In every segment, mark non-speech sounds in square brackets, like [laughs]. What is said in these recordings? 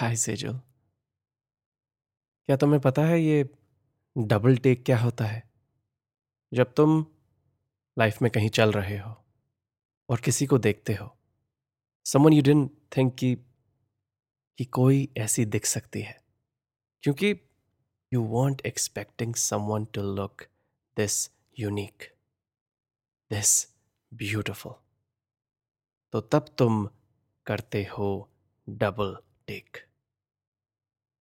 हाय सेजल। क्या तुम्हें पता है ये डबल टेक क्या होता है? जब तुम लाइफ में कहीं चल रहे हो और किसी को देखते हो समन यू डेंट थिंक कि कि कोई ऐसी दिख सकती है। क्योंकि you want expecting someone to look this unique this beautiful तो तब तुम करते हो डबल टेक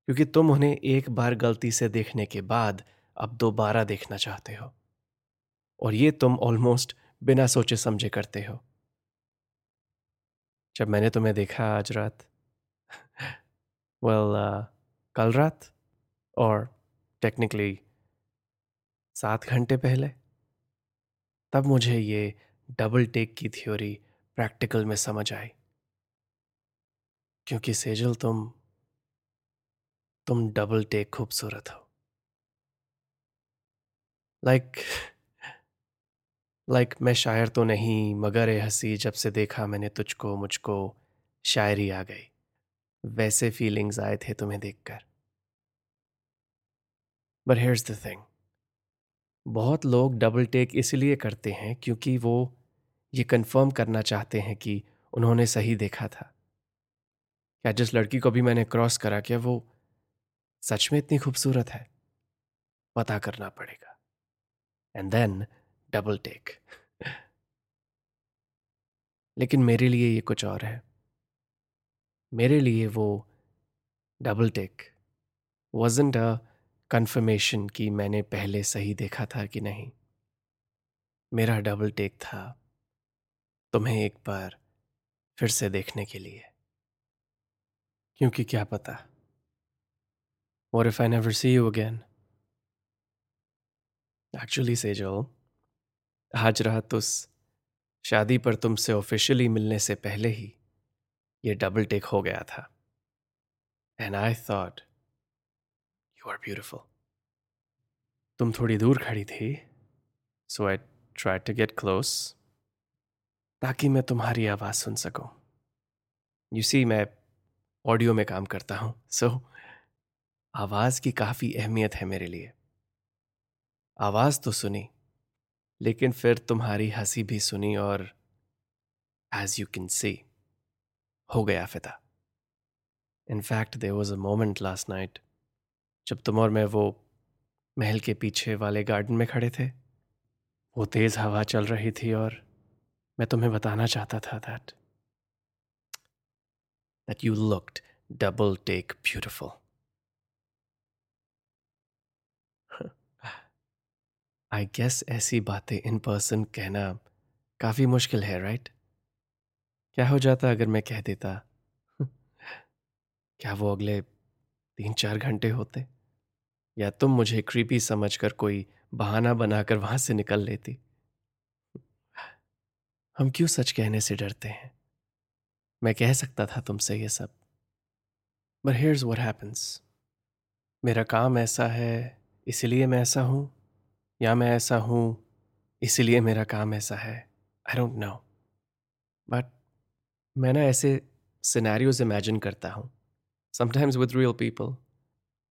क्योंकि तुम उन्हें एक बार गलती से देखने के बाद अब दोबारा देखना चाहते हो। और ये तुम ऑलमोस्ट बिना सोचे समझे करते हो। जब मैंने तुम्हें देखा आज रात वेल well, uh, कल रात और टेक्निकली सात घंटे पहले तब मुझे ये डबल टेक की थ्योरी प्रैक्टिकल में समझ आई। क्योंकि सेजल तुम तुम डबल टेक खूबसूरत हो। लाइक like, लाइक like, मैं शायर तो नहीं मगर ए हँसी जब से देखा मैंने तुझको मुझको शायरी आ गई। वैसे फीलिंग्स आए थे तुम्हें देखकर। बट हेयर्स द थिंग बहुत लोग डबल टेक इसलिए करते हैं क्योंकि वो ये कंफर्म करना चाहते हैं कि उन्होंने सही देखा था। क्या जिस लड़की को भी मैंने क्रॉस करा क्या वो सच में इतनी खूबसूरत है। पता करना पड़ेगा। एंड देन डबल टेक लेकिन मेरे लिए ये कुछ और है। मेरे लिए वो double take wasn't a confirmation कि मैंने पहले सही देखा था कि नहीं। मेरा डबल टेक था तुम्हें एक बार फिर से देखने के लिए। क्योंकि क्या पता? If I never see you again actually से जो आज रात उस शादी पर तुमसे ऑफिशियली मिलने से पहले ही ये डबल टेक हो गया था। And I thought you are beautiful तुम थोड़ी दूर खड़ी थी so I try to get close ताकि मैं तुम्हारी आवाज़ सुन सकूँ। यू सी मैं ऑडियो में काम करता हूँ सो so, आवाज़ की काफ़ी अहमियत है मेरे लिए। आवाज़ तो सुनी, लेकिन फिर तुम्हारी हँसी भी सुनी और एज यू कैन सी हो गया फिदा। In fact there was a moment last night जब तुम और मैं वो महल के पीछे वाले गार्डन में खड़े थे। वो तेज हवा चल रही थी और मैं तुम्हें बताना चाहता था that that you looked double take beautiful I guess ऐसी बातें इन पर्सन कहना काफ़ी मुश्किल है राइट क्या हो जाता अगर मैं कह देता? क्या वो अगले तीन चार घंटे होते? या तुम मुझे क्रीपी समझकर कोई बहाना बनाकर वहाँ से निकल लेती? हम क्यों सच कहने से डरते हैं? मैं कह सकता था तुमसे ये सब। बट हेयर्स व्हाट हैपन्स मेरा काम ऐसा है, इसलिए मैं ऐसा हूँ। या मैं ऐसा हूँ, इसीलिए मेरा काम ऐसा है। आई डोंट नो बट मैं ना ऐसे सिनेरियोज इमेजिन करता हूँ। समटाइम्स विद रियल पीपल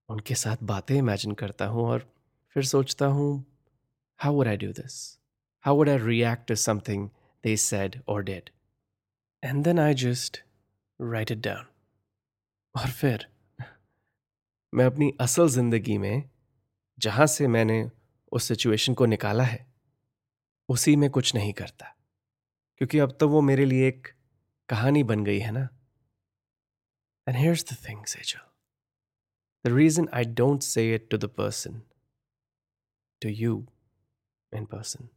उनके साथ बातें इमेजिन करता हूँ और फिर सोचता हूँ how would I do this how would I react to something they said और dead and then I just write it down और फिर मैं अपनी असल ज़िंदगी में, जहाँ से मैंने उस सिचुएशन को निकाला है। उसी में कुछ नहीं करता। क्योंकि अब तो वो मेरे लिए एक कहानी बन गई है ना। And here's the thing Sejal the reason I don't say it to the person to you in person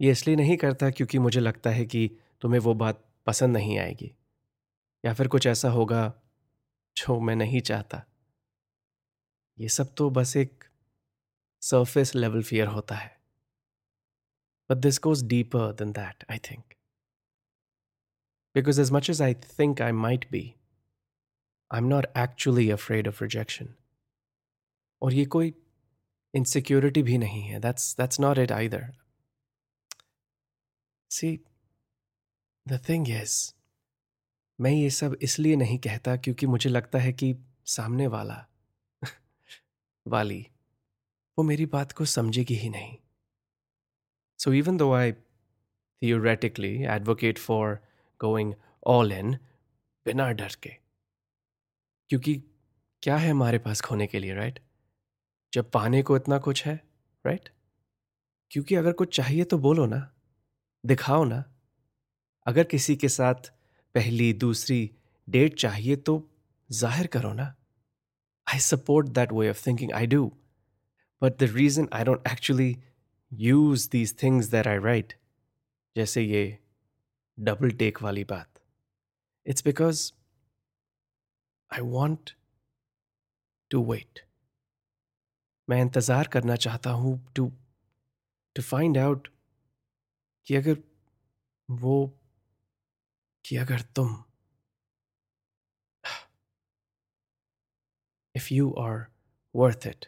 ये इसलिए नहीं करता क्योंकि मुझे लगता है कि तुम्हें वो बात पसंद नहीं आएगी। या फिर कुछ ऐसा होगा जो मैं नहीं चाहता। ये सब तो बस एक सरफेस लेवल फियर होता है। But this goes deeper than that I think because as much as I think I might be I am not actually afraid of rejection और ये कोई इनसिक्योरिटी भी नहीं है। That's that's not it either see the thing is मैं ये सब इसलिए नहीं कहता क्योंकि मुझे लगता है कि सामने वाला, [laughs] वाली वो मेरी बात को समझेगी ही नहीं। So even though I theoretically advocate for going all in बिना डर के, क्योंकि क्या है हमारे पास खोने के लिए राइट जब पाने को इतना कुछ है राइट क्योंकि अगर कुछ चाहिए तो बोलो ना, दिखाओ ना। अगर किसी के साथ पहली, दूसरी डेट चाहिए तो ज़ाहिर करो ना। I support that way of thinking I do But the reason I don't actually use these things that I write जैसे ये डबल टेक वाली बात it's because I want to wait मैं इंतज़ार करना चाहता हूँ टू टू फाइंड आउट कि अगर वो कि अगर तुम if you are worth it.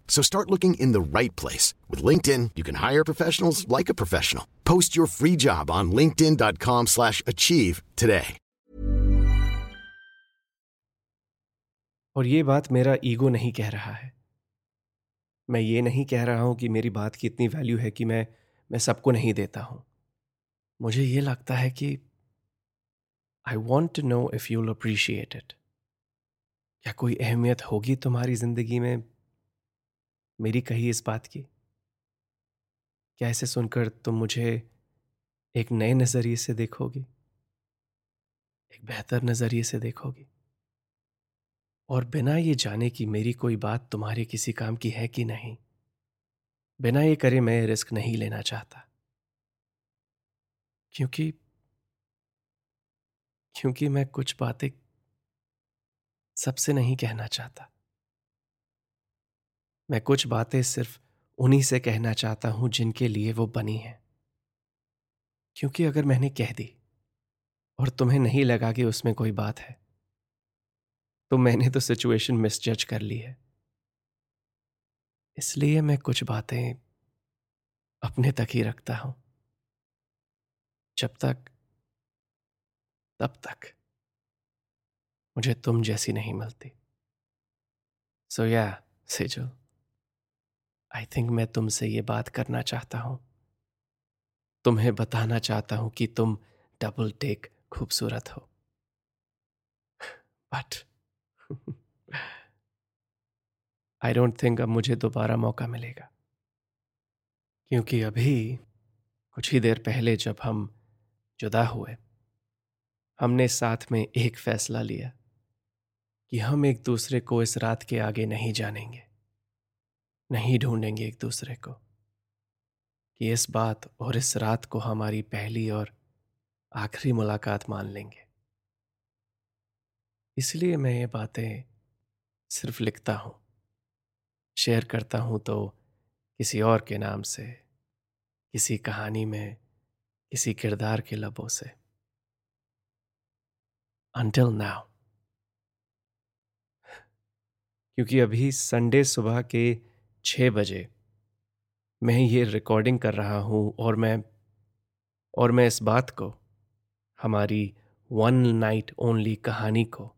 So start looking in the right place. With LinkedIn, you can hire professionals like a professional. Post your free job on linkedin.com slash achieve today. और ये बात मेरा ईगो नहीं कह रहा है मैं ये नहीं कह रहा हूं कि मेरी बात की इतनी वैल्यू है कि मैं मैं सबको नहीं देता हूं मुझे ये लगता है कि I want to know if you'll appreciate it क्या कोई अहमियत होगी तुम्हारी जिंदगी में मेरी कही इस बात की? क्या ऐसे सुनकर तुम मुझे एक नए नज़रिए से देखोगी? एक बेहतर नज़रिए से देखोगी? और बिना ये जाने कि मेरी कोई बात तुम्हारे किसी काम की है कि नहीं, बिना ये करे मैं रिस्क नहीं लेना चाहता। क्योंकि क्योंकि मैं कुछ बातें सबसे नहीं कहना चाहता। मैं कुछ बातें सिर्फ़ उन्हीं से कहना चाहता हूँ जिनके लिए वो बनी है। क्योंकि अगर मैंने कह दी और तुम्हें नहीं लगा कि उसमें कोई बात है तो मैंने तो सिचुएशन मिसजज कर ली है। इसलिए मैं कुछ बातें अपने तक ही रखता हूँ। जब तक, तब तक मुझे तुम जैसी नहीं मिलती। सो या सेजल आई थिंक मैं तुमसे ये बात करना चाहता हूँ। तुम्हें बताना चाहता हूँ कि तुम डबल टेक खूबसूरत हो। बट आई डोंट थिंक अब मुझे दोबारा मौका मिलेगा। क्योंकि अभी कुछ ही देर पहले जब हम जुदा हुए, हमने साथ में एक फैसला लिया कि हम एक दूसरे को इस रात के आगे नहीं जानेंगे। नहीं ढूंढेंगे एक दूसरे को। कि इस बात और इस रात को हमारी पहली और आखिरी मुलाकात मान लेंगे। इसलिए मैं ये बातें सिर्फ़ लिखता हूँ। शेयर करता हूँ तो किसी और के नाम से, किसी कहानी में, किसी किरदार के लबों से। अंटिल नाउ क्योंकि अभी संडे सुबह के छः बजे। मैं ये रिकॉर्डिंग कर रहा हूँ और मैं और मैं इस बात को हमारी वन नाइट ओनली कहानी को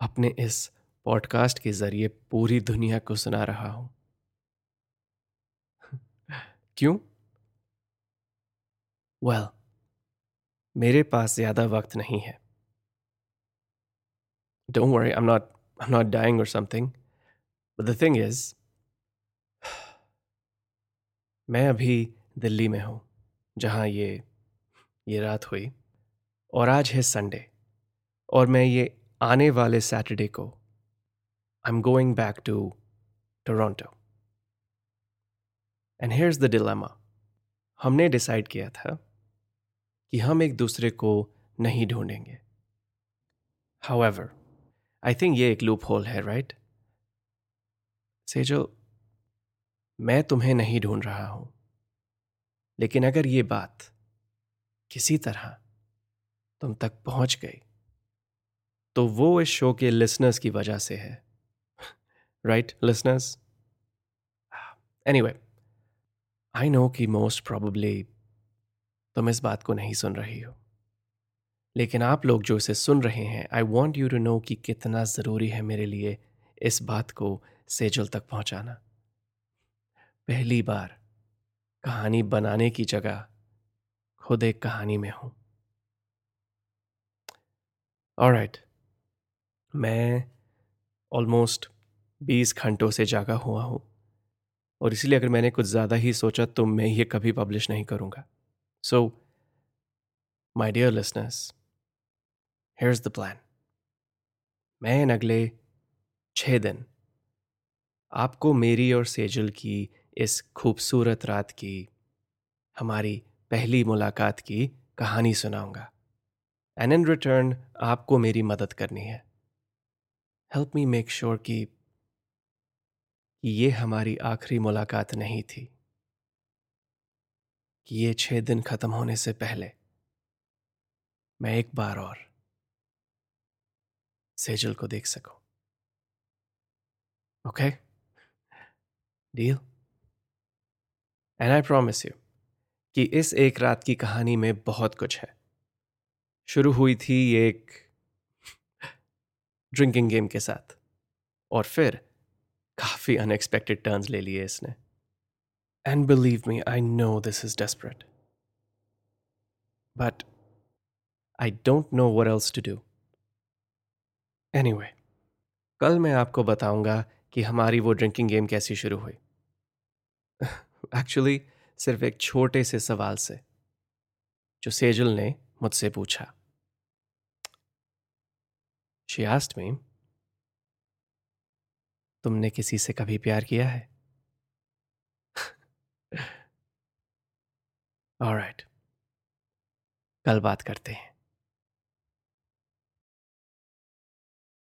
अपने इस पॉडकास्ट के ज़रिए पूरी दुनिया को सुना रहा हूँ। [laughs] क्यों? वेल well, मेरे पास ज़्यादा वक्त नहीं है। Don't worry I am not I'm not dying or something. But the thing is, मैं अभी दिल्ली में हूँ, जहाँ ये ये रात हुई और आज है संडे और मैं ये आने वाले सैटरडे को I am going back to Toronto and here's the dilemma हमने डिसाइड किया था कि हम एक दूसरे को नहीं ढूंढेंगे। हाउएवर आई थिंक ये एक लूप होल है राइट right? से जो मैं तुम्हें नहीं ढूंढ रहा हूँ। लेकिन अगर ये बात किसी तरह तुम तक पहुँच गई तो वो इस शो के लिसनर्स की वजह से है। Right listeners anyway I know कि मोस्ट प्रॉबली तुम इस बात को नहीं सुन रही हो। लेकिन आप लोग जो इसे सुन रहे हैं I want you to know कि कितना ज़रूरी है मेरे लिए इस बात को सेजल तक पहुंचाना। पहली बार कहानी बनाने की जगह खुद एक कहानी में हूँ। और राइट मैं ऑलमोस्ट बीस घंटों से जागा हुआ हूँ और इसलिए अगर मैंने कुछ ज़्यादा ही सोचा तो मैं ये कभी पब्लिश नहीं करूँगा। So my dear listeners here's the plan मैं इन अगले छः दिन आपको मेरी और सेजल की इस खूबसूरत रात की, हमारी पहली मुलाकात की कहानी सुनाऊँगा। एंड इन रिटर्न आपको मेरी मदद करनी है। हेल्प मी मेक श्योर कि ये हमारी आखिरी मुलाकात नहीं थी। कि ये छः दिन खत्म होने से पहले मैं एक बार और सेजल को देख सको। Okay deal and I promise you कि इस एक रात की कहानी में बहुत कुछ है। शुरू हुई थी एक ड्रिंकिंग गेम के साथ और फिर काफ़ी अनएक्सपेक्टेड टर्न्स ले लिए इसने। And believe me I know this is desperate but I don't know what else to do anyway anyway, कल मैं आपको बताऊँगा कि हमारी वो ड्रिंकिंग गेम कैसी शुरू हुई। एक्चुअली सिर्फ़ एक छोटे से सवाल से, जो सेजल ने मुझसे पूछा। शी आस्ट मी तुमने किसी से कभी प्यार किया है? [laughs] Alright right. कल बात करते हैं।